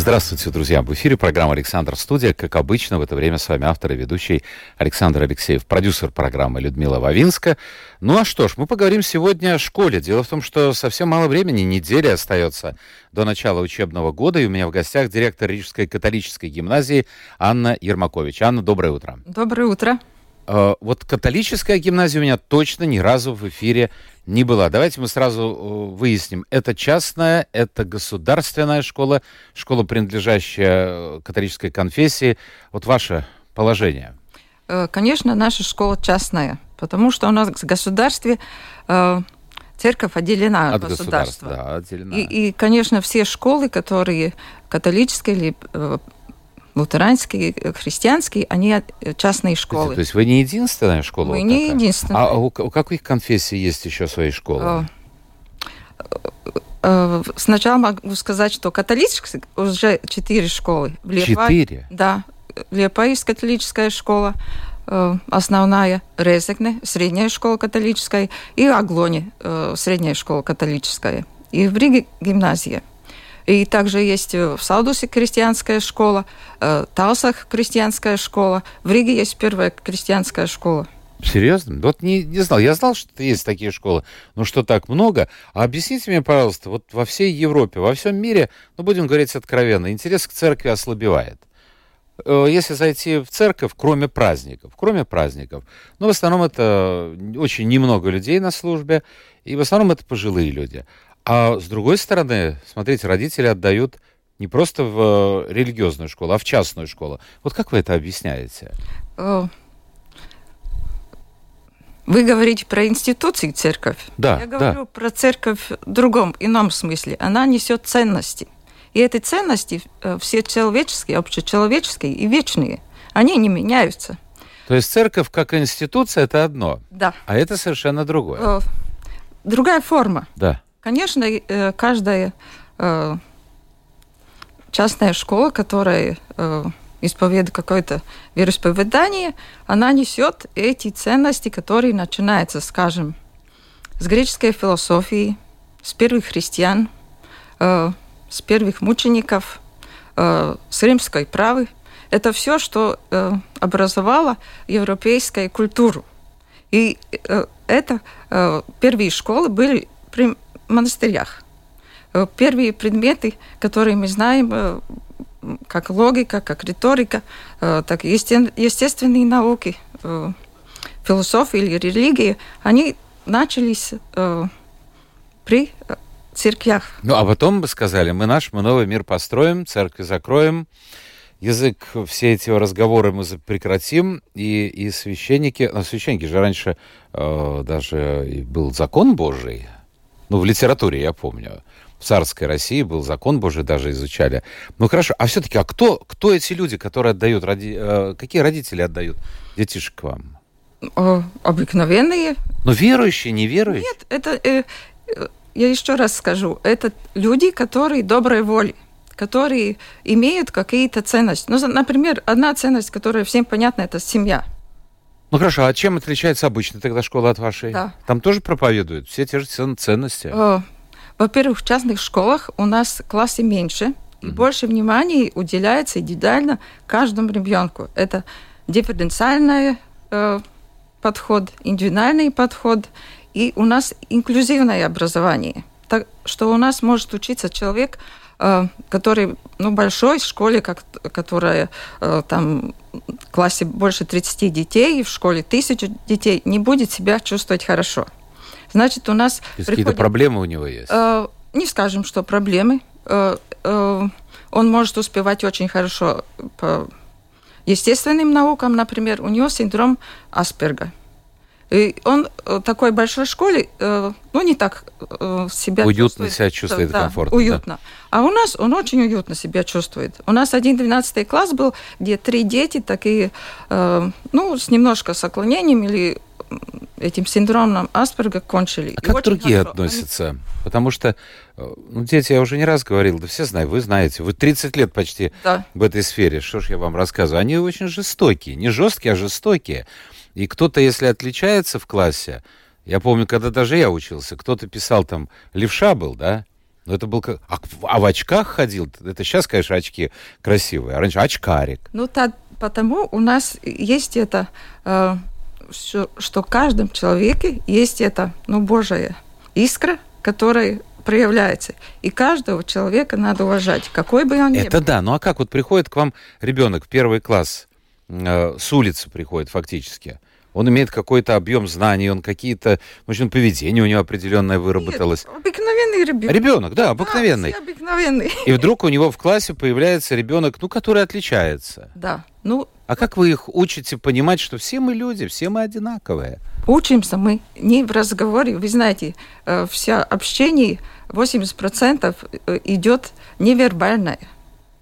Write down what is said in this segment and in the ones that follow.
Здравствуйте, друзья. В эфире программа «Александр Студия». Как обычно, в это время с вами автор и ведущий Александр Алексеев, продюсер программы Людмила Вавинска. Ну а что ж, мы поговорим сегодня о школе. Дело в том, что совсем мало времени, неделя остается до начала учебного года, и у меня в гостях директор Рижской католической гимназии Анна Ермакович. Анна, доброе утро. Доброе утро. Э, вот католическая гимназия у меня точно ни разу в эфире не была. Давайте мы сразу э, выясним. Это частная, это государственная школа, школа, принадлежащая э, католической конфессии. Вот ваше положение. Конечно, наша школа частная, потому что у нас в государстве церковь отделена от, от государства. Да, отделена. И, и, конечно, все школы, которые католические или лутеранские, христианские, они частные школы. То есть вы не единственная школа? Мы вот не такая? единственная. А у, у каких конфессий есть еще свои школы? А, сначала могу сказать, что католические уже четыре школы. В четыре? Да. Лепаис католическая школа, э, основная, Резекне, средняя школа католическая, и Аглоне, э, средняя школа католическая. И в Риге гимназия. И также есть в Салдусе крестьянская школа, в Талсах крестьянская школа, в Риге есть первая крестьянская школа. Серьезно? Вот не, не знал. Я знал, что есть такие школы, но что так много. А объясните мне, пожалуйста, вот во всей Европе, во всем мире, ну, будем говорить откровенно, интерес к церкви ослабевает. Э, если зайти в церковь, кроме праздников, кроме праздников, ну, в основном это очень немного людей на службе, и в основном это пожилые люди. А с другой стороны, смотрите, родители отдают не просто в э, религиозную школу, а в частную школу. Вот как вы это объясняете? Э, вы говорите про институции церковь. Да. Я говорю да. про церковь в другом, ином смысле. Она несет ценности. И эти ценности э, все человеческие, общечеловеческие и вечные. Они не меняются. То есть церковь как институция это одно. Да. А это совершенно другое. Другая форма. Да. Конечно, э, каждая э, частная школа, которая э, исповедует какое-то вероисповедание, она несет эти ценности, которые начинаются, скажем, с греческой философии, с первых христиан, с первых мучеников, с римской правы. Это все, что образовало европейскую культуру. И это первые школы были монастырях. Э, первые предметы, которые мы знаем, э, как логика, как риторика, э, так и естественные науки, философия или религия, они начались при церквях. Ну, а потом бы сказали, мы наш, мы новый мир построим, церкви закроем, язык, все эти разговоры мы прекратим, и, и священники, ну, священники же раньше э, даже был закон Божий, ну, в литературе, я помню. В царской России был закон Божий, даже изучали. Ну, хорошо. А все-таки, а кто, кто эти люди, которые отдают, роди... э, какие родители отдают детишек к вам? О, обыкновенные. Ну, верующие, неверующие? Нет, это, э, я еще раз скажу, это люди, которые доброй воли которые имеют какие-то ценности. Ну, например, одна ценность, которая всем понятна, это семья. Ну хорошо, а чем отличается обычная тогда школа от вашей? Да. Там тоже проповедуют все те же ценности? Во-первых, в частных школах у нас классы меньше, и угу. больше внимания уделяется индивидуально каждому ребенку. Это дифференциальный э, подход, индивидуальный подход, и у нас инклюзивное образование. Так что у нас может учиться человек Э, который ну, большой школе, как, которая э, там в классе больше 30 детей, в школе тысяча детей, не будет себя чувствовать хорошо. Значит, у нас... Какие-то проблемы у него есть? Э, не скажем, что проблемы. Он может успевать очень хорошо по естественным наукам, например. У него синдром Асперга. И он в э, такой большой школе, э, ну, не так э, себя Уютно чувствует. себя чувствует, да, комфортно. уютно. Да. А у нас он очень уютно себя чувствует. У нас один 12 класс был, где три дети такие, ну, с немножко с отклонением или этим синдромом Асперга кончили. А как другие хорошо. относятся? Они... Потому что, ну, дети, я уже не раз говорил, да все знают, вы знаете, вы 30 лет почти да. в этой сфере, что ж я вам рассказываю, они очень жестокие, не жесткие, а жестокие. И кто-то, если отличается в классе, я помню, когда даже я учился, кто-то писал там, левша был, да, но это был как... А, а в очках ходил? Это сейчас, конечно, очки красивые, а раньше очкарик. Ну, та, потому у нас есть это, э, что, что в каждом человеке есть это, ну, Божая искра, которая проявляется. И каждого человека надо уважать, какой бы он ни был. Это да, ну а как вот приходит к вам ребенок в первый класс, э, с улицы приходит фактически, он имеет какой-то объем знаний, он какие-то, в общем, поведение у него определенное выработалось. Нет, обыкновенный ребенок. Ребенок, да, обыкновенный. Да, обыкновенный. И вдруг у него в классе появляется ребенок, ну, который отличается. Да. Ну, а как вы их учите понимать, что все мы люди, все мы одинаковые? Учимся мы не в разговоре. Вы знаете, э, вся общение 80% э, идет невербальное.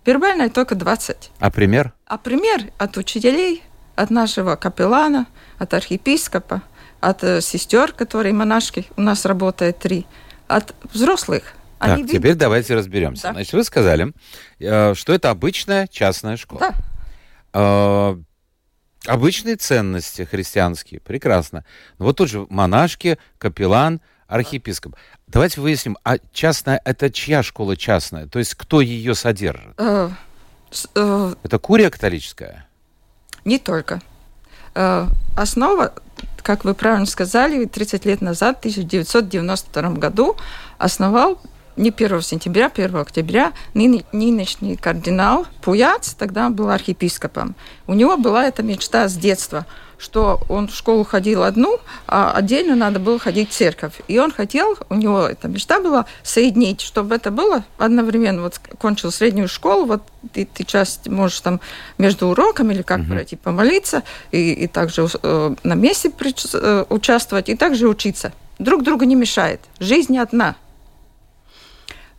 Вербальное только 20. А пример? А пример от учителей, от нашего капеллана, от архиепископа, от э, сестер, которые монашки, у нас работает три, от взрослых. Так, Они теперь видят... давайте разберемся. Да. Значит, вы сказали, э, что это обычная частная школа. Да. Э, обычные ценности христианские, прекрасно. Но вот тут же монашки, капеллан, архиепископ. Давайте выясним, а частная это чья школа частная? То есть кто ее содержит? Э, э, это курия католическая? Не только. Э, основа, как вы правильно сказали, 30 лет назад, в 1992 году, основал не 1 сентября, 1 октября, нынешний кардинал Пуяц, тогда был архиепископом. У него была эта мечта с детства – что он в школу ходил одну, а отдельно надо было ходить в церковь. И он хотел, у него эта мечта была соединить, чтобы это было одновременно. Вот кончил среднюю школу, вот ты, ты часть можешь там между уроками или как uh-huh. пройти помолиться, и, и также э, на месте при, э, участвовать, и также учиться. Друг другу не мешает. Жизнь одна.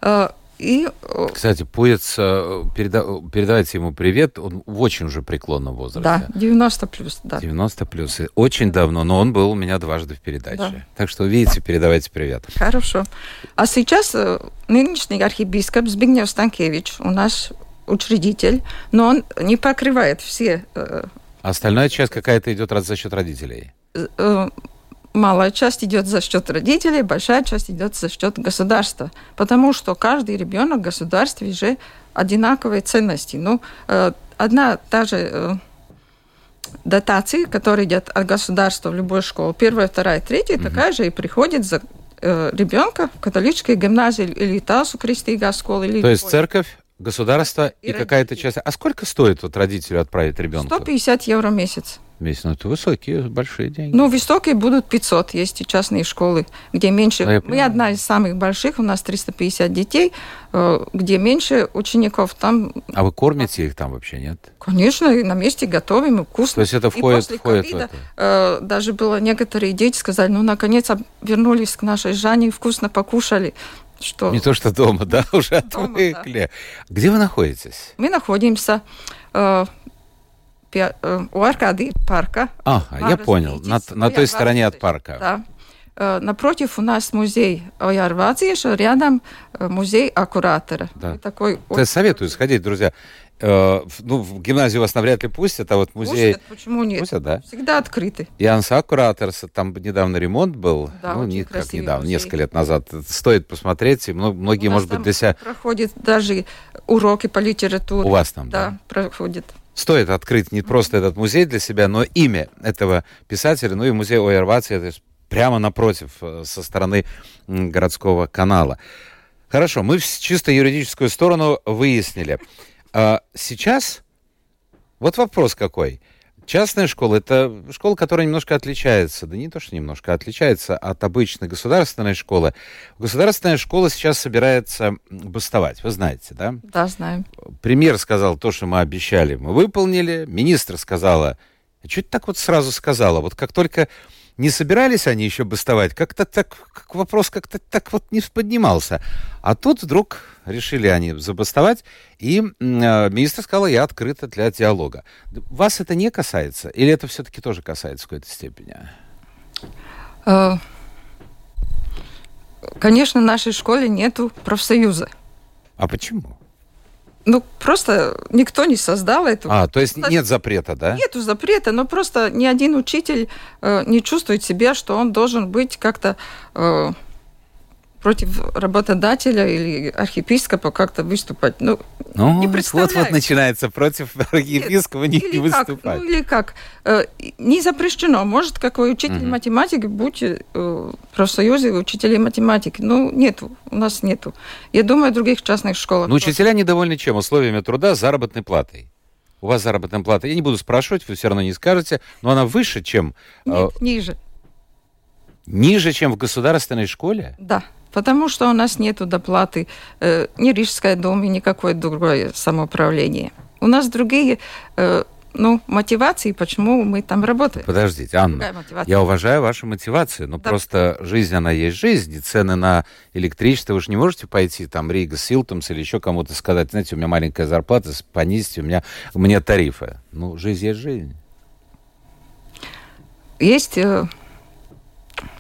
Э, и... Э, Кстати, поец, э, переда... передавайте ему привет, он в очень уже преклонном возрасте. Да, 90 плюс, да. 90 плюс, очень давно, но он был у меня дважды в передаче. Да. Так что, видите, передавайте привет. Хорошо. А сейчас нынешний архиепископ Збигнев Станкевич у нас учредитель, но он не покрывает все... Остальная часть какая-то идет за счет родителей? Малая часть идет за счет родителей, большая часть идет за счет государства, потому что каждый ребенок в государстве же одинаковые ценности. Ну, э, одна та же э, дотация, которая идет от государства в любую школу, первая, вторая, третья, угу. такая же и приходит за э, ребенка в католической гимназии или Тасу Кристига школы. Или То есть церковь государство и, и какая-то часть. А сколько стоит вот родителю отправить ребенка? 150 евро в месяц месяц. Ну, это высокие, большие деньги. Ну, высокие будут 500. Есть и частные школы, где меньше. А Мы одна из самых больших, у нас 350 детей, э, где меньше учеников. Там... А вы кормите их там вообще, нет? Конечно, и на месте готовим, и вкусно. То есть это входит, и после входит ковида, в это? Э, даже было некоторые дети сказали, ну, наконец вернулись к нашей Жанне, вкусно покушали. Что... Не то, что дома, да, уже дома, отвыкли. Да. Где вы находитесь? Мы находимся э, uh, у Аркадии парка. А, я понял, на, на той стороне от парка. Да. Напротив у нас музей Оярвазиеша, рядом музей Аккуратора. Да. такой Я советую сходить, друзья. Uh, ну, в гимназию вас навряд ли пустят, а вот музей... Пустят, почему нет? Пустят, да. Всегда открыты. Янс Аккураторс, там недавно ремонт был. Да, ну, не как недавно, музей. несколько лет назад. Стоит посмотреть, и многие, может быть, для себя... проходят даже уроки по литературе. У вас там, да? Да, проходят стоит открыть не просто этот музей для себя, но имя этого писателя, ну и музей Ойервации, это прямо напротив, э, со стороны городского канала. Хорошо, мы чисто юридическую сторону выяснили. А сейчас вот вопрос какой. Частная школа – это школа, которая немножко отличается, да не то, что немножко, а отличается от обычной государственной школы. Государственная школа сейчас собирается бастовать, вы знаете, да? Да, знаем. Премьер сказал то, что мы обещали, мы выполнили. Министр сказала, а что это так вот сразу сказала? Вот как только не собирались они еще бастовать, как-то так, как вопрос как-то так вот не поднимался. А тут вдруг решили они забастовать, и э, министр сказал, я открыта для диалога. Вас это не касается? Или это все-таки тоже касается в какой-то степени? Э, конечно, в нашей школе нету профсоюза. А почему? Ну, просто никто не создал эту. А, то есть нет запрета, да? Нету запрета, но просто ни один учитель э, не чувствует себя, что он должен быть как-то э, против работодателя или архиепископа как-то выступать. Ну, ну не вот вот начинается против архиепископа не, не выступать. Как, ну или как? Э, не запрещено. Может, какой учитель угу. математики, будь э, в профсоюзе учителей математики. Ну, нету. У нас нету. Я думаю, в других частных школах. Ну, учителя недовольны чем? Условиями труда, заработной платой. У вас заработная плата. Я не буду спрашивать, вы все равно не скажете, но она выше, чем... Нет, э, ниже. Ниже, чем в государственной школе? Да. Потому что у нас нет доплаты э, ни Рижской думе, никакое другое самоуправление. У нас другие э, ну, мотивации, почему мы там работаем. Подождите, Анна, я уважаю вашу мотивацию, но да. просто жизнь, она есть жизнь, и цены на электричество, вы же не можете пойти там Рига Силтумс или еще кому-то сказать, знаете, у меня маленькая зарплата, понизьте, у меня, у меня тарифы. Ну, жизнь есть жизнь. Есть э,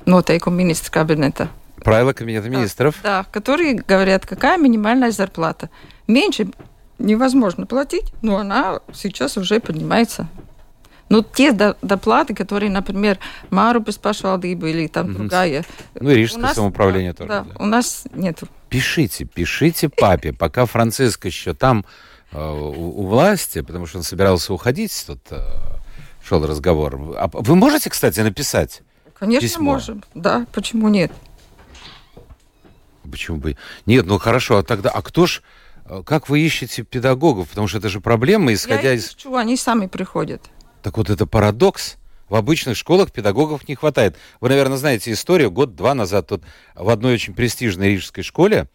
noteikumi министр кабинета Правила Кабинета министров. Да, которые говорят, какая минимальная зарплата. Меньше невозможно платить, но она сейчас уже поднимается. Но те доплаты, которые, например, Мару Беспашвалдиба или там угу. другая... Ну и Рижское нас, самоуправление тоже. Да, да, у нас нету. Пишите, пишите папе, пока Франциск еще там э, у, у власти, потому что он собирался уходить, тут э, шел разговор. А вы можете, кстати, написать Конечно, письмо? можем. Да, почему нет? Почему бы? Нет, ну хорошо, а тогда, а кто ж, э, как вы ищете педагогов? Потому что это же проблема, исходя Я из... ищу, они сами приходят. Так вот это парадокс. В обычных школах педагогов не хватает. Вы, наверное, знаете историю. Год-два назад тут в одной очень престижной рижской школе,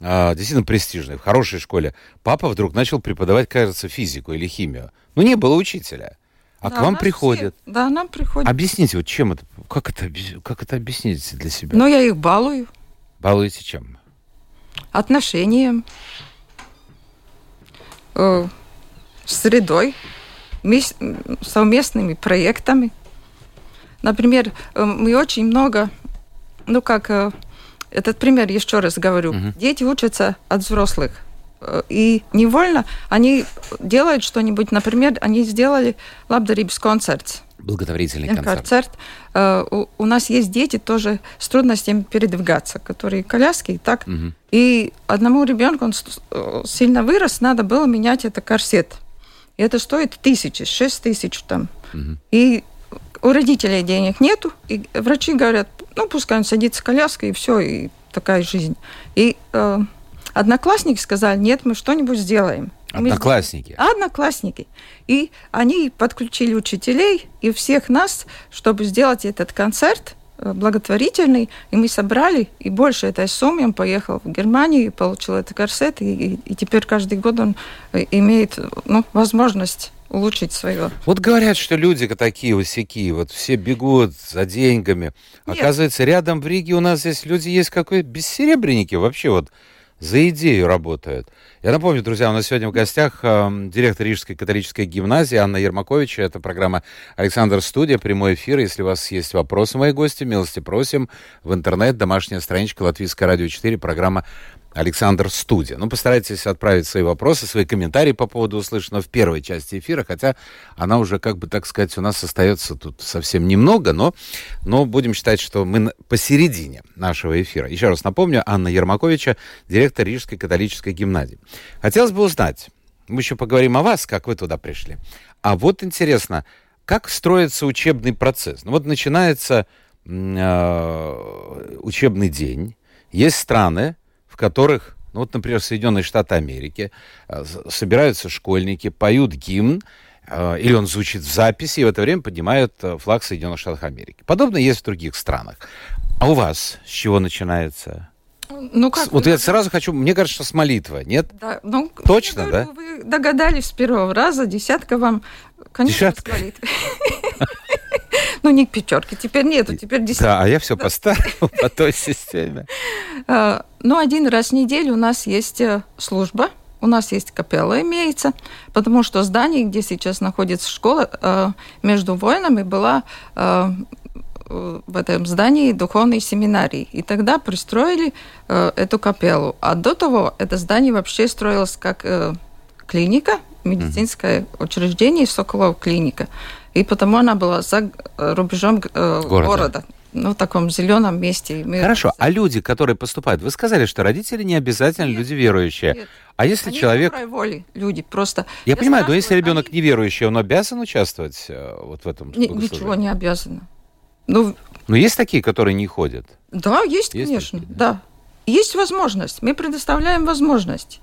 а, действительно престижной, в хорошей школе, папа вдруг начал преподавать, кажется, физику или химию. Ну, не было учителя. А да, к вам приходят. Все, да, нам приходят. Объясните, вот чем это, как это, как это объяснить для себя? Ну, я их балую. Балуете чем? Отношением, э, средой, совместными проектами. Например, э, мы очень много, ну как, э, этот пример еще раз говорю, угу. дети учатся от взрослых. Э, и невольно они делают что-нибудь. Например, они сделали лабдарибс концерт. Благотворительный концерт. концерт. Э, у, у нас есть дети тоже с трудностями передвигаться, которые коляски и так. Угу. И одному ребенку, он э, сильно вырос, надо было менять это корсет. И это стоит тысячи, шесть тысяч там. Угу. И у родителей денег нету, и врачи говорят, ну пускай он садится в коляской, и все, и такая жизнь. И э, одноклассники сказали, нет, мы что-нибудь сделаем. Одноклассники. Мы... Одноклассники. И они подключили учителей и всех нас, чтобы сделать этот концерт э, благотворительный. И мы собрали, и больше этой суммы он поехал в Германию, и получил этот корсет, и, и, и теперь каждый год он э, имеет ну, возможность улучшить свое. Вот говорят, что люди такие высякие, вот все бегут за деньгами. Нет. Оказывается, рядом в Риге у нас здесь люди есть какой бессеребренники вообще вот за идею работают. Я напомню, друзья, у нас сегодня в гостях э, директор Рижской католической гимназии Анна Ермакович. Это программа «Александр Студия», прямой эфир. Если у вас есть вопросы, мои гости, милости просим. В интернет, домашняя страничка Латвийское радио 4, программа Александр Студия. Ну, постарайтесь отправить свои вопросы, свои комментарии по поводу услышанного в первой части эфира, хотя она уже, как бы так сказать, у нас остается тут совсем немного, но, но будем считать, что мы посередине нашего эфира. Еще раз напомню, Анна Ермаковича, директор Рижской католической гимназии. Хотелось бы узнать, мы еще поговорим о вас, как вы туда пришли. А вот интересно, как строится учебный процесс? Ну вот начинается э, учебный день, есть страны, в которых, ну вот, например, Соединенные Штаты Америки, э, собираются школьники, поют гимн, э, или он звучит в записи, и в это время поднимают э, флаг Соединенных Штатов Америки. Подобное есть в других странах. А у вас с чего начинается? Ну, как вот я сразу хочу, мне кажется, что с молитвы, нет? Да, ну, Точно, говорю, да? Вы догадались с первого раза, десятка вам, конечно, Десятка? с молитвы. Ну, не пятерки, теперь нету, теперь десятка. Да, а я все поставил по той системе. А, ну, один раз в неделю у нас есть э, служба, у нас есть капелла имеется, потому что здание, где сейчас находится школа, э, между воинами была э, в этом здании духовный семинарий. И тогда пристроили э, эту капеллу. А до того это здание вообще строилось как э, клиника, медицинское mm-hmm. учреждение, Соколов клиника. И потому она была за рубежом э, города. города ну, в таком зеленом месте. Мы Хорошо, а люди, которые поступают, вы сказали, что родители не обязательно нет, люди верующие. Нет. А если они человек... Они воли, люди просто... Я, я понимаю, но если ребенок они... неверующий, он обязан участвовать э, вот в этом Ни, Ничего не обязан. Ну, но есть такие, которые не ходят? Да, есть, есть конечно, такие, да? да. Есть возможность, мы предоставляем возможность.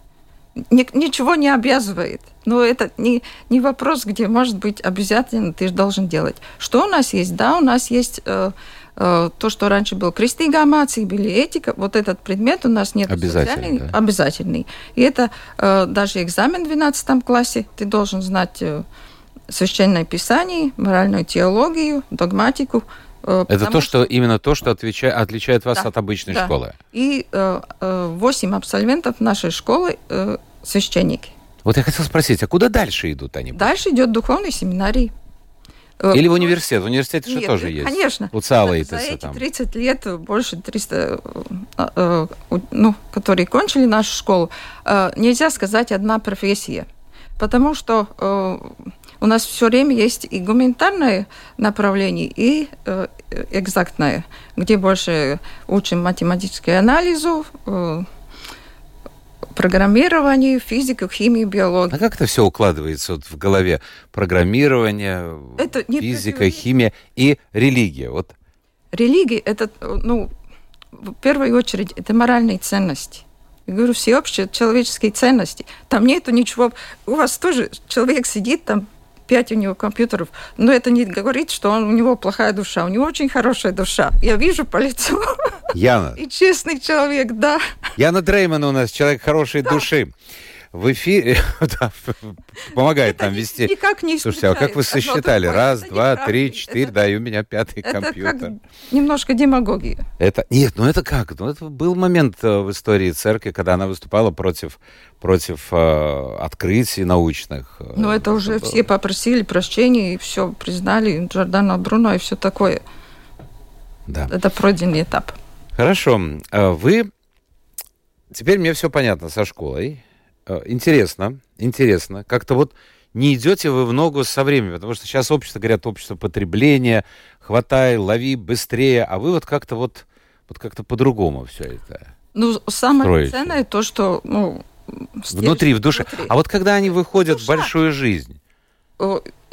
Ни, ничего не обязывает. Но это не, не вопрос, где, может быть, обязательно ты должен делать. Что у нас есть? Да, у нас есть... Э, Э, то, что раньше был крестная mācība были этика, вот этот предмет у нас нет обязательный, да. обязательный. И это э, даже экзамен в 12 классе, ты должен знать э, священное писание, моральную теологию, догматику. Это то, что, именно то, что отвечает, отличает вас да, от обычной да. школы. И восемь абсолвентов нашей школы священники. Вот я хотел спросить, а куда дальше идут они? Дальше идет духовный семинарий. Э, Или в университет? В университете же тоже есть. Конечно. У ЦАЛа За эти там. 30 лет больше 300, э, э, ну, которые кончили нашу школу, нельзя сказать одна профессия. Потому что у нас все время есть и гуманитарное направление, и экзактное, где больше учим математический анализу, программированию, физику, химию, биологию. А как это все укладывается вот в голове? Программирование, это физика, химия и религия. Вот. Религия – это, ну, в первую очередь, это моральные ценности. Я говорю, всеобщие человеческие ценности. Там нету ничего. У вас тоже человек сидит там пять у него компьютеров. Но это не говорит, что он, у него плохая душа. У него очень хорошая душа. Я вижу по лицу. Яна. И честный человек, да. Яна Дрейман у нас, человек хорошей да. души в эфире да, помогает это нам вести. Никак не Слушайте, а как вы сосчитали? Раз, два, три, четыре, это, да, и у меня пятый это компьютер. Как немножко демагогия. Это нет, ну это как? Ну это был момент э, в истории церкви, когда она выступала против против э, открытий научных. Но ну, это уже все попросили прощения и все признали Джордано Бруно и все такое. Да. Это пройденный этап. Хорошо. Вы теперь мне все понятно со школой. Э, интересно, интересно. Как-то вот не идете вы в ногу со временем, потому что сейчас общество, говорят, общество потребления, хватай, лови быстрее, а вы вот как-то вот, вот как-то по-другому все это Ну, самое строите. ценное то, что, ну, Внутри, в душе. Внутри. А вот когда они выходят Душа. в большую жизнь?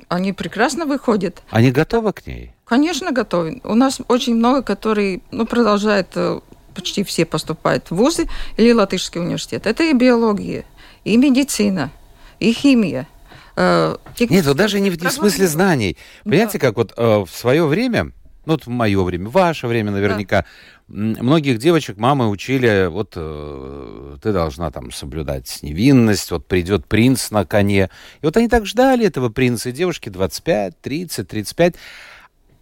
Они прекрасно выходят. Они готовы к ней? Конечно, готовы. У нас очень много, которые ну, продолжают, э, почти все поступают в вузы или латышский университет. Это и биология, и медицина, и химия. Э, Нет, вот даже не в, в смысле знаний. Понимаете, да. как вот э, в свое время, ну, вот в мое время, в ваше время наверняка, да. многих девочек мамы учили, вот э, ты должна там соблюдать невинность, вот придет принц на коне. И вот они так ждали этого принца, и девушки 25, 30, 35.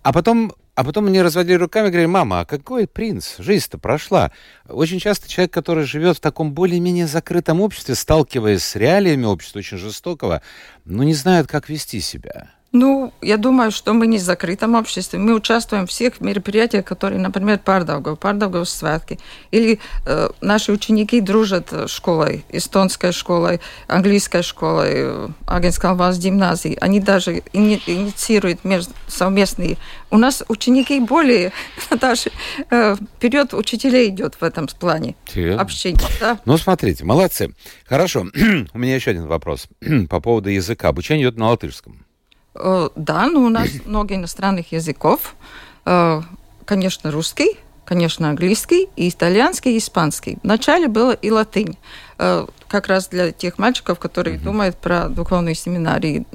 А потом а потом мне разводили руками и говорили, мама, а какой принц? Жизнь-то прошла. Очень часто человек, который живет в таком более-менее закрытом обществе, сталкиваясь с реалиями общества очень жестокого, ну, не знает, как вести себя. Ну, я думаю, что мы не в закрытом обществе. Мы участвуем в всех мероприятиях, которые, например, Пардавгов, Пардавгов святки. Или э, наши ученики дружат с школой, эстонской школой, английской школой, э, Агенскалваз гимназии. Они даже ини инициируют между, совместные. У нас ученики более, даже э, вперед учителей идет в этом плане общения. Да? Ну, смотрите, молодцы. Хорошо. У меня еще один вопрос по поводу языка. Обучение идет на латышском. Э, да, но у нас много иностранных языков. Э, конечно, русский, конечно, английский, и итальянский, и испанский. Вначале было и латынь. Э, как раз для тех мальчиков, которые mm-hmm. думают про духовные семинарии,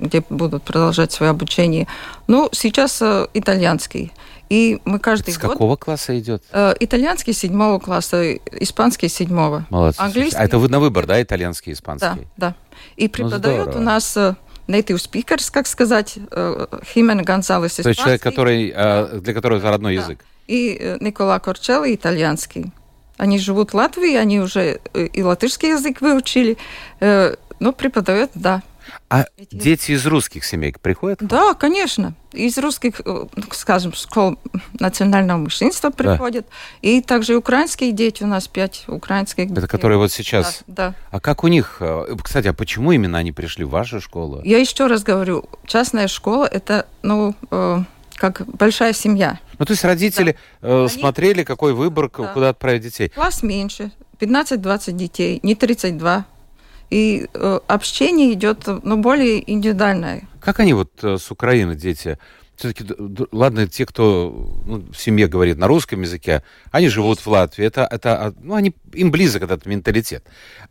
где будут продолжать свое обучение. Ну, сейчас итальянский. И мы каждый С год... какого класса идет? итальянский седьмого класса, испанский седьмого. Молодцы. Английский... А это вы на выбор, да, итальянский испанский? Да, да. И ну, преподают ну, у нас native speakers, как сказать, Химена Гонсалес То есть человек, который, э, для которого родной язык. И э, Никола Корчелли итальянский. Они живут в Латвии, они уже э, и латышский язык выучили, но преподают, да. А Эти- дети из русских семей приходят? Да, конечно. Из русских, э, ну, скажем, школ национального меньшинства приходят. И также украинские дети. У нас пять украинских детей. Это которые вот сейчас... Да, да. А как у них... э, Кстати, а почему именно они пришли в вашу школу? Я еще раз говорю, частная школа – это, ну, э, как большая семья. Ну, то есть родители э, Они- смотрели, какой выбор, Да. куда отправить детей. Класс меньше, 15-20 детей, не 32. И э, общение идет, ну, более индивидуальное. Как они вот э, с Украины, дети? Все-таки, ладно, те, кто ну, в семье говорит на русском языке, они живут в Латвии, это, это а, ну, они, им близок этот менталитет.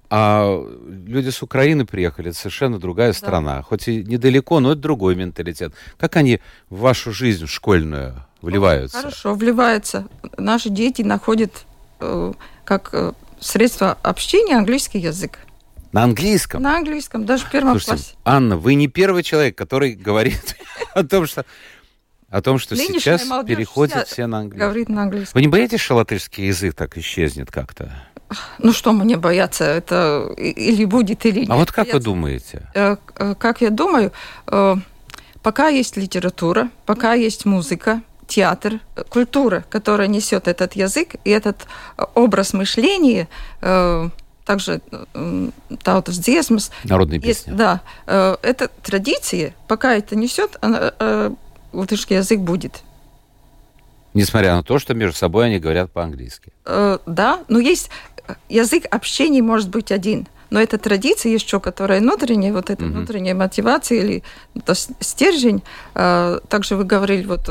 А люди с Украины приехали, это совершенно другая страна. Хоть и недалеко, но это другой менталитет. Как они в вашу жизнь школьную вливаются? Хорошо, вливается. Наши дети находят э, как э, средство общения английский язык. На английском? На английском, даже в первом Слушайте, классе. Анна, вы не первый человек, который говорит о том, что о том, что Нынешняя сейчас переходят все на английский. Говорит на английском. Вы не боитесь, что латышский язык так исчезнет как-то? Ну что мне бояться, это или будет, или нет. А вот как вы думаете? Э, э, Как я думаю, э, пока есть литература, пока есть музыка, театр, культура, которая несет этот язык и этот образ мышления, также таутас dziesmas, Народные есть, песни. да, э, это традиция, пока это несет, она, э, латышский язык будет. Несмотря на то, что между собой они говорят по-английски. Э, да, но есть язык общения может быть один. Но это традиция еще, которая внутренняя, вот эта Мгм. внутренняя мотивация или это с- стержень. Также вы говорили, вот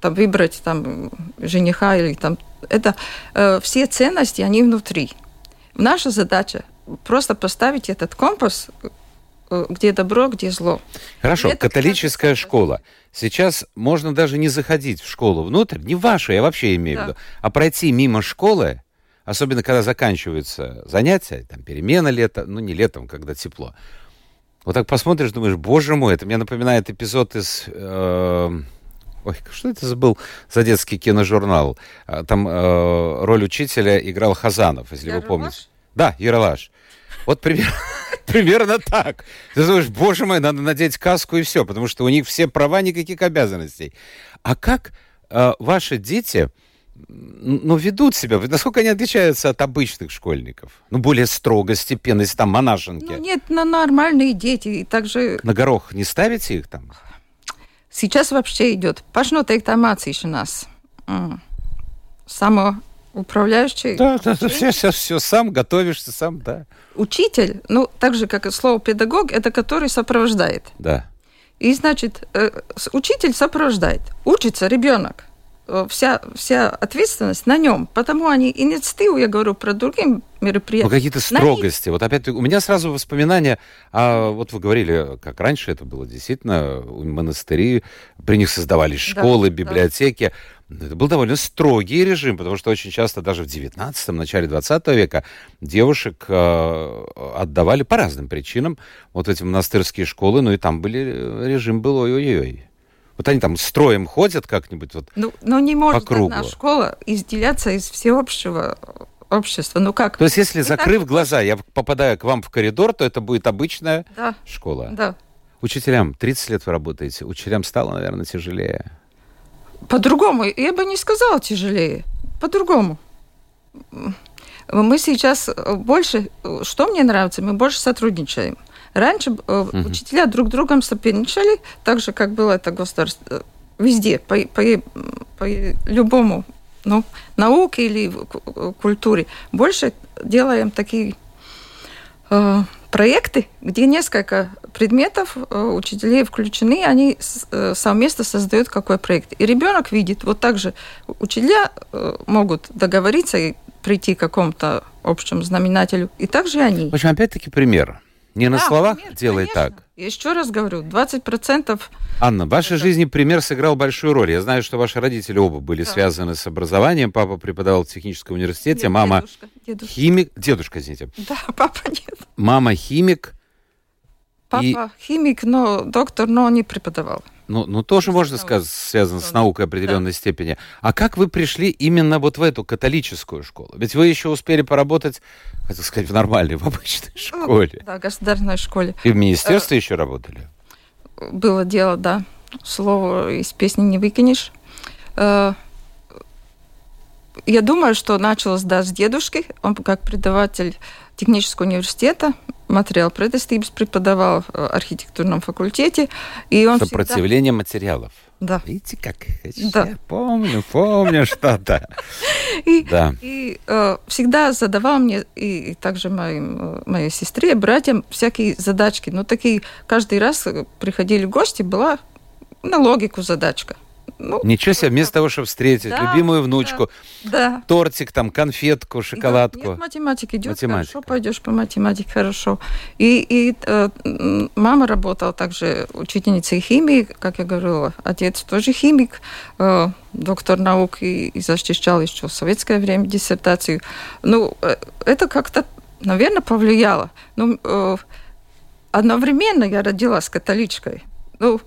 там выбрать там жениха или там это все ценности, они внутри. Наша задача просто поставить этот компас, э, где добро, где зло. Хорошо, Это католическая кажется, школа. Сейчас можно даже не заходить в школу внутрь, не вашу, я вообще имею в Да. виду, а пройти мимо школы, особенно когда заканчиваются занятия, там перемена лето, ну не летом, когда тепло. Вот так посмотришь, думаешь, боже мой, это мне напоминает эпизод из... э, Ой, что это забыл за детский киножурнал? А, Там э, роль учителя играл Хазанов, если вы Ералаш? помните. Да, Яралаш. Вот примерно, примерно так. Ты думаешь, боже мой, надо надеть каску и все, потому что у них все права, никаких обязанностей. А как э, ваши дети, ну, ведут себя? Насколько они отличаются от обычных школьников? Ну, более строго, степенно, если там монашенки. Ну, нет, на нормальные дети. И также На горох не ставите их там? Сейчас вообще идет pašnoteiktā mācīšanās. Mm. Самоуправляющий Да, да, да, все, все, все, сам готовишься, сам, да. учитель, ну, так же, как и слово педагог, это который сопровождает. Да. И, значит, э, учитель сопровождает. Учится ребенок. Э, Вся, вся ответственность на нем. Потому они инициативу, я говорю про другие Ну, мероприятия. какие-то На них- строгости. Вот опять у меня сразу воспоминания, а, вот вы говорили, как раньше это было действительно, монастыри, при них создавались Да, школы, да. библиотеки. Это был довольно строгий режим, потому что очень часто даже в 19-м, начале 20 века девушек э, отдавали по разным причинам вот эти монастырские школы, ну и там были, режим был ой-ой-ой. Вот они там строем ходят как-нибудь, вот Ну, но не может По кругу. одна школа изделяться из всеобщего общества. Ну как? То есть, если, Не так закрыв глаза, я попадаю к вам в коридор, то это будет обычная Да, школа. да. Учителям 30 лет вы работаете. Учителям стало, наверное, тяжелее. По-другому, я бы не сказала тяжелее. По-другому. Мы сейчас э, больше, э, что мне нравится, мы больше сотрудничаем. Раньше э, учителя друг другом соперничали, так же, как было это государство э, везде, по, по, по любому, ну, науке или э, культуре. Больше делаем такие э, проекты, где несколько предметов э, учителей включены, они с- э, совместно создают какой проект. И ребенок видит, вот так же учителя э, могут договориться и прийти к какому-то общему знаменателю, и также и они. В общем, опять-таки пример. Не на Да, словах пример, делай конечно. так. Я еще раз говорю, 20% Анна, в вашей жизни пример сыграл большую роль. Я знаю, что ваши родители оба были Да. связаны с образованием. Папа преподавал в техническом университете, Нет, мама дедушка, дедушка. химик, дедушка, извините, Да, папа нет. мама химик. Папа И- химик, но доктор, но не преподавал. Ну, ну тоже можно сказать, связано с наукой определенной степени. А как вы пришли именно вот в эту католическую школу? Ведь вы еще успели поработать, хотел сказать, в нормальной, в обычной школе. Да, государственной школе. И в министерстве еще работали? Было дело, да. Слово из песни не выкинешь. Э, Я думаю, что началось, да, с дедушки. Он как преподаватель технического университета материал предостības преподавал в архитектурном факультете. И он всегда- Сопротивление материалов. Да. Видите, как? Да. Я помню, помню что-то. И, Да. и э, всегда задавал мне, и, и также моим, э, моей сестре, братьям, всякие задачки. Ну, такие, каждый раз э, приходили гости, была на логику задачка. Ну, Ничего себе, вместо того, чтобы встретить Да, любимую внучку, да. тортик, там, конфетку, шоколадку. Да, нет, математика идет Математика. хорошо, пойдешь по математике хорошо. И, и э, мама работала также учительницей химии, как я говорила. Отец тоже химик, э, доктор наук и, и защищал еще в советское время диссертацию. Ну, э, это как-то, наверное, повлияло. Ну, э, одновременно я родилась католичкой. Ну,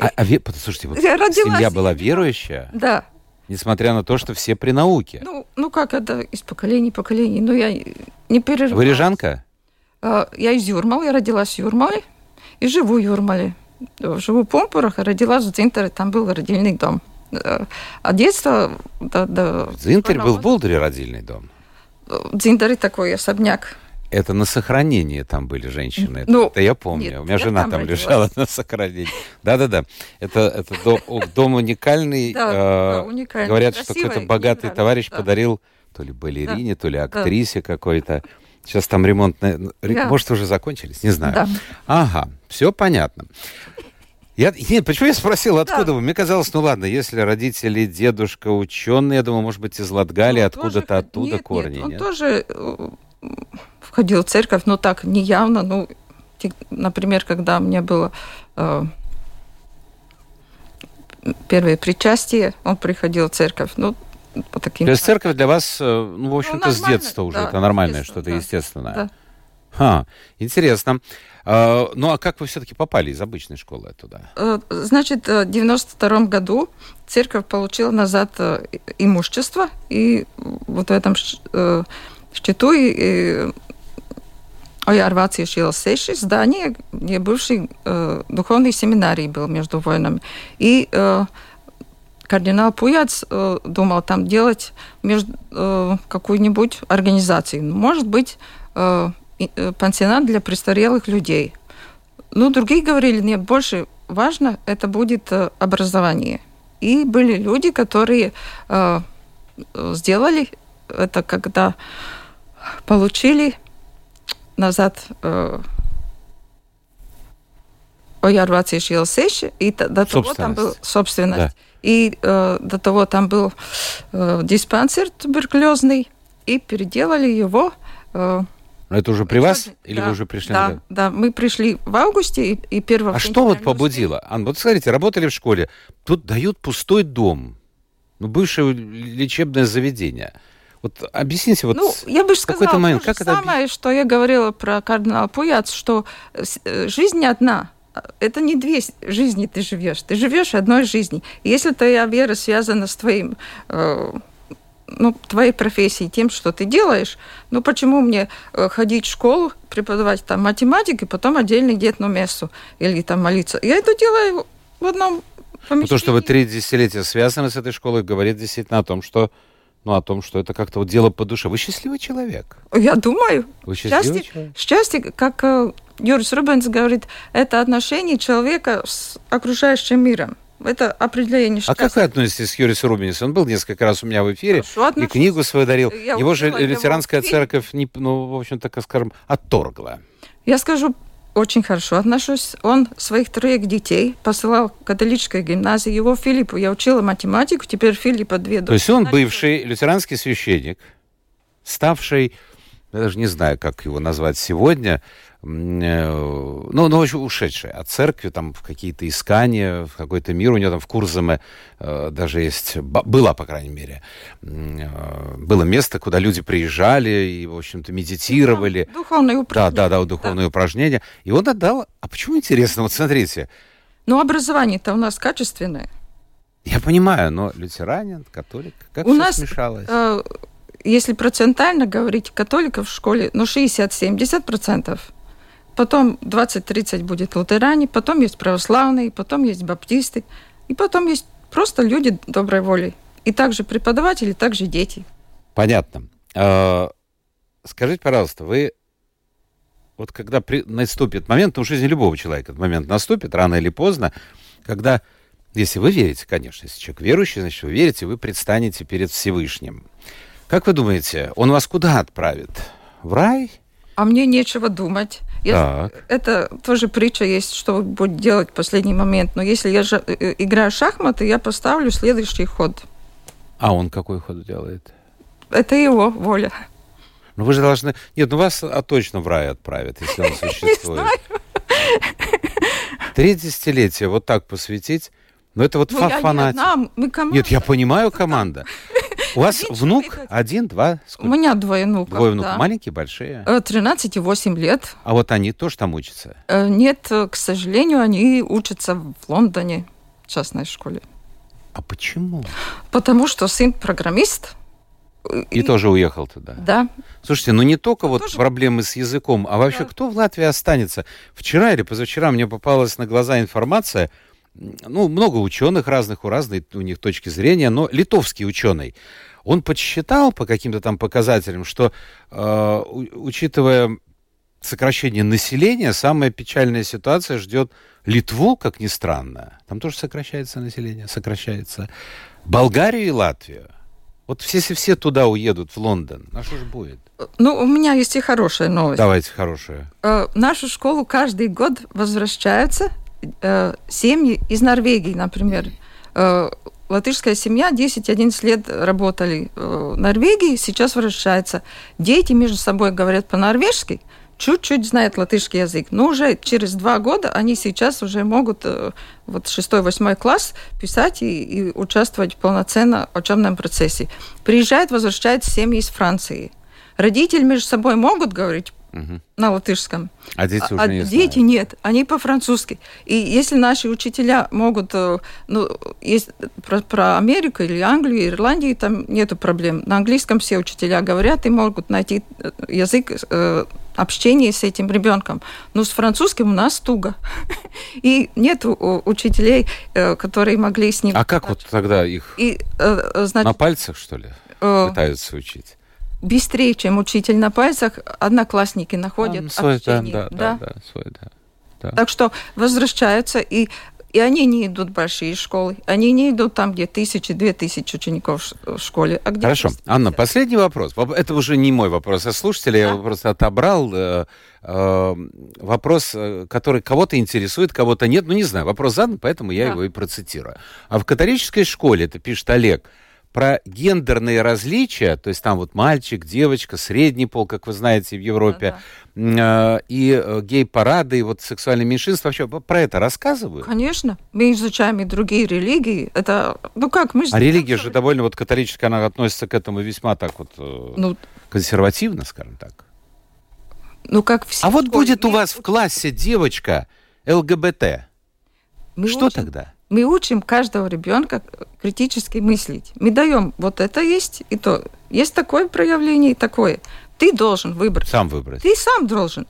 А, а ве- послушайте, вот Я родилась семья была верующая, да. несмотря на то, что все при науке. Ну, ну как это из поколения в поколение. Ну, я не перерывалась. Вы рижанка? Э, Я из Юрмалы, я родилась в Юрмале и живу в Юрмале. Живу в Помпурах, а родилась в Дзинтере, там был родильный дом. Э, А детство... Да, да, В Дзинтере был в Болдере родильный дом. В Дзинтере такой особняк. Это на сохранении там были женщины. Это, Ну, это я помню. нет, У меня жена там там, лежала на сохранении. Да-да-да. Это, это дом, дом уникальный. Да, э, да, уникальный, Говорят, что красивый, какой-то богатый товарищ да. подарил то ли балерине, то ли актрисе какой-то. Сейчас там ремонт... ре- Да. Может, уже закончились? Не знаю. Да. Ага, все понятно. Я, нет, почему я спросил, откуда Да. вы? Мне казалось, ну ладно, если родители, дедушка ученые, я думаю, может быть, из Латгалии, Он откуда-то оттуда нет, корни. Нет, он нет? тоже э, входил в церковь, но так неявно. Ну, например, когда мне было э, первое причастие, он приходил в церковь. Ну, по таким... То есть церковь для вас, э, ну, в общем-то, с нормально, детства уже, да, это нормальное что-то да. естественное. Да. Ха, интересно. А, ну, а как вы все-таки попали из обычной школы туда? Э, Значит, в 92 году церковь получила назад э, имущество, и вот в этом э, счету и, и Ojārvācijas ielas 6 здание, где бывший э, духовный семинарий был между войнами. И э, кардинал Пуяц э, думал там делать между, э, какую-нибудь организацию. Может быть, э, э, пансионат для престарелых людей. Ну, другие говорили, нет, больше важно, это будет э, образование. И были люди, которые э, сделали это, когда получили назад э, Ojārvācijas iela 6, и до того там был Собственность. Да. И э, до того там был э, диспансер туберкулезный, и переделали его э, Ну, это уже при вас? Чёрный- Или да, вы уже пришли? Да, на- да, мы пришли в августе, и, и первого А что вот побудило? Ан, вот смотрите, работали в школе, тут дают пустой дом, ну, бывшее лечебное заведение. Вот объясните, вот ну, я бы сказала какой-то момент, как это самое, что я говорила про кардинала Пуяц, что э, жизнь одна. Это не две жизни ты живешь. Ты живешь одной жизнью. Если твоя вера связана с твоим э, ну, твоей профессией, тем, что ты делаешь, ну почему мне э, ходить в школу, преподавать там математику, потом отдельно где-то на мессу или там молиться? Я это делаю в одном Ну, то, что вы помещении. три десятилетия связаны с этой школой, говорит действительно о том, что ну, о том, что это как-то вот дело по душе. Вы счастливый человек. Я думаю, Вы счастливый Счастье, человек. счастье, как э, Юрис Рубенс говорит, это отношение человека с окружающим миром. Это определение А счастья. как вы относитесь к Юрису Рубинису? Он был несколько раз у меня в эфире, Хорошо и книгу свою дарил. Я его же его лютеранская церковь, не, ну, в общем-то, как скажем, отторгла. Я скажу, очень хорошо отношусь. Он своих троих детей посылал в католическую гимназию. Его Филиппу я учила математику, теперь Филиппа две То есть он дочери. бывший лютеранский священник, ставший, я даже не знаю, как его назвать сегодня, э, ну, ну, очень ушедший от церкви, там, в какие-то искания, в какой-то мир, у него там в Курзаме э, даже есть, была, по крайней мере, э, было место, куда люди приезжали и, в общем-то, медитировали. Духовное Да, управление. да, да, духовные упражнения. И он отдал... А почему интересно? Вот смотрите, Но образование-то у нас качественное. Я понимаю, но лютеранин, католик, как у все нас, смешалось? Э, если процентально говорить, католиков в школе, ну, 60-70 процентов. Потом 20-30 будет лютеране, потом есть православные, потом есть баптисты, и потом есть просто люди доброй воли. И также преподаватели, также дети. Понятно. А, скажите, пожалуйста, вы вот когда при, наступит момент, ну, в жизни любого человека этот момент наступит, рано или поздно, когда, если вы верите, конечно, если человек верующий, значит, вы верите, вы предстанете перед Всевышним. Как вы думаете, он вас куда отправит? В рай? А мне нечего думать. Я, это тоже притча есть, что будет делать в последний момент. Но если я же, э, э, играю в шахматы, я поставлю следующий ход. А он какой ход делает? Это его воля. Ну вы же должны... Нет, ну вас а, точно в рай отправят, если он существует. Три десятилетия вот так посвятить, ну это вот ну, фанатик. Нет, я понимаю команда. У вас внук один, два? У меня двое внуков. Двое внуков. Маленькие, большие? 13 э, и 8 лет. А вот они тоже там учатся? Э, нет, э, к сожалению, они учатся в Лондоне, в частной школе. А почему? Потому что сын программист. И, и тоже уехал туда. Да. Слушайте, ну не только вот тоже... проблемы с языком, а вообще да. кто в Латвии останется? Вчера или позавчера мне попалась на глаза информация, ну, много ученых разных, у разных у них точки зрения, но литовский ученый, он подсчитал по каким-то там показателям, что, э, учитывая сокращение населения, самая печальная ситуация ждет Литву, как ни странно. Там тоже сокращается население, сокращается. Болгарию и Латвию. Вот если все туда уедут, в Лондон, а что же будет? Ну, у меня есть и хорошая новость. Давайте хорошая. Э, нашу школу каждый год возвращаются э, семьи из Норвегии, например. Э, латышская семья 10-11 лет работали в Норвегии, сейчас возвращается. Дети между собой говорят по-норвежски, чуть-чуть знают латышский язык. Но уже через два года они сейчас уже могут вот 6-8 класс писать и, и участвовать полноценно в учебном процессе. Приезжают, возвращаются семьи из Франции. Родители между собой могут говорить угу. на латышском. А дети а, уже а не дети знают. нет, они по-французски. И если наши учителя могут, э, ну, есть про, про Америку или Англию, Ирландию, там нету проблем. На английском все учителя говорят и могут найти э, язык э, общения с этим ребенком. Но с французским у нас туго. И нет учителей, которые могли с ним... А как вот тогда их? И, значит, на пальцах, что ли, пытаются учить? Быстрее, чем учитель на пальцах, одноклассники находят а, свой, общение. Да, да, да, да, свой, да, да. Так что возвращаются, и, и они не идут в большие школы, они не идут там, где тысячи, две тысячи учеников в школе. А где Хорошо. Анна, последний вопрос. Это уже не мой вопрос, а слушателя. Да. Я просто отобрал э, э, вопрос, э, который кого-то интересует, кого-то нет. Ну, не знаю, вопрос задан, поэтому я да. его и процитирую. А в католической школе, это пишет Олег, про гендерные различия, то есть там вот мальчик, девочка, средний пол, как вы знаете, в Европе, да, да. и э, гей-парады, и вот сексуальные меньшинства, вообще про это рассказывают? Конечно. Мы изучаем и другие религии. Это, ну как, мы же... А религия же довольно, вот католическая, она относится к этому весьма так вот э, ну, консервативно, скажем так. Ну как все. А вот будет у вас в классе девочка ЛГБТ. Мы Что очень... тогда? Мы учим каждого ребенка критически мыслить. Мы даем вот это есть и то. Есть такое проявление и такое. Ты должен выбрать. Сам выбрать. Ты сам должен.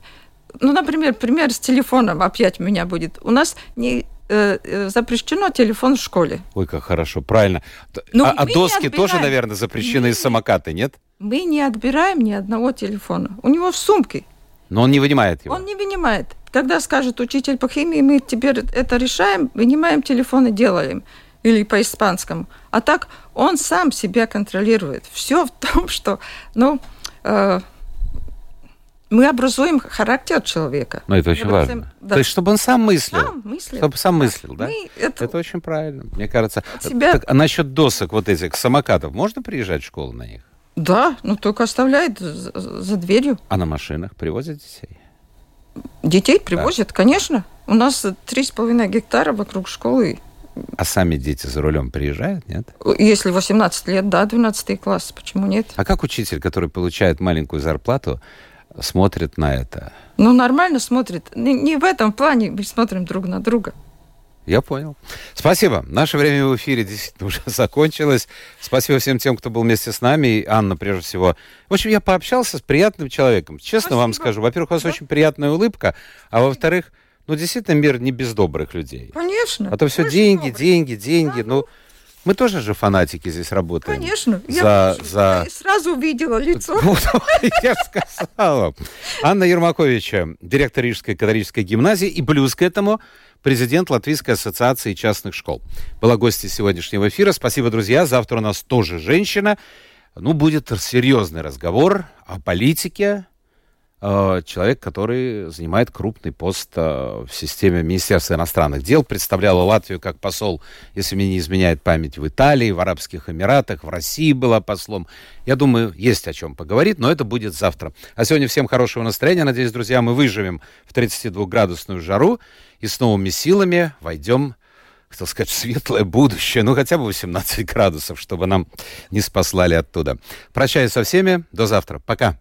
Ну, например, пример с телефоном опять у меня будет. У нас не э, э запрещено телефон в школе. Ой, как хорошо, правильно. Ну, а, а доски тоже, наверное, запрещены из самокаты, нет? Мы не отбираем ни одного телефона. У него в сумке. Но он не вынимает его. Он не вынимает. Тогда скажет учитель по химии, мы теперь это решаем, вынимаем телефон и делаем. Или по испанскому. А так он сам себя контролирует. Все в том, что ну, э, мы образуем характер человека. Ну, это очень образуем, важно. Да. То есть, чтобы он сам мыслил. Сам мыслил. Чтобы сам мыслил, да? Мы это... это очень правильно, мне кажется. Себя... Так, а насчет досок вот этих, самокатов, можно приезжать в школу на них? Да, ну только оставляет за, за дверью. А на машинах привозят детей? Детей привозят, да. конечно. У нас три с половиной гектара вокруг школы. А сами дети за рулем приезжают, нет? Если 18 лет, да, 12 класс, почему нет? А как учитель, который получает маленькую зарплату, смотрит на это? Ну, нормально смотрит. Не в этом плане мы смотрим друг на друга. Я понял. Спасибо. Наше время в эфире действительно уже закончилось. Спасибо всем тем, кто был вместе с нами. И Анна, прежде всего. В общем, я пообщался с приятным человеком. Честно Спасибо. вам скажу. Во-первых, у вас да? очень приятная улыбка. А во-вторых, ну, действительно, мир не без добрых людей. Конечно. А то все деньги, добрых. деньги, деньги. Да, ну, мы тоже же фанатики здесь работаем. Конечно. За, я, за... сразу увидела лицо. Я сказала. Анна Ермаковича, директор Рижской католической гимназии, и плюс к этому президент Латвийской ассоциации частных школ. Была гостья сегодняшнего эфира. Спасибо, друзья. Завтра у нас тоже женщина. Ну, будет серьезный разговор о политике, человек, который занимает крупный пост э, в системе Министерства иностранных дел, представляла Латвию как посол, если мне не изменяет память, в Италии, в Арабских Эмиратах, в России была послом. Я думаю, есть о чем поговорить, но это будет завтра. А сегодня всем хорошего настроения. Надеюсь, друзья, мы выживем в 32-градусную жару и с новыми силами войдем хотел сказать, светлое будущее, ну хотя бы 18 градусов, чтобы нам не спаслали оттуда. Прощаюсь со всеми, до завтра, пока.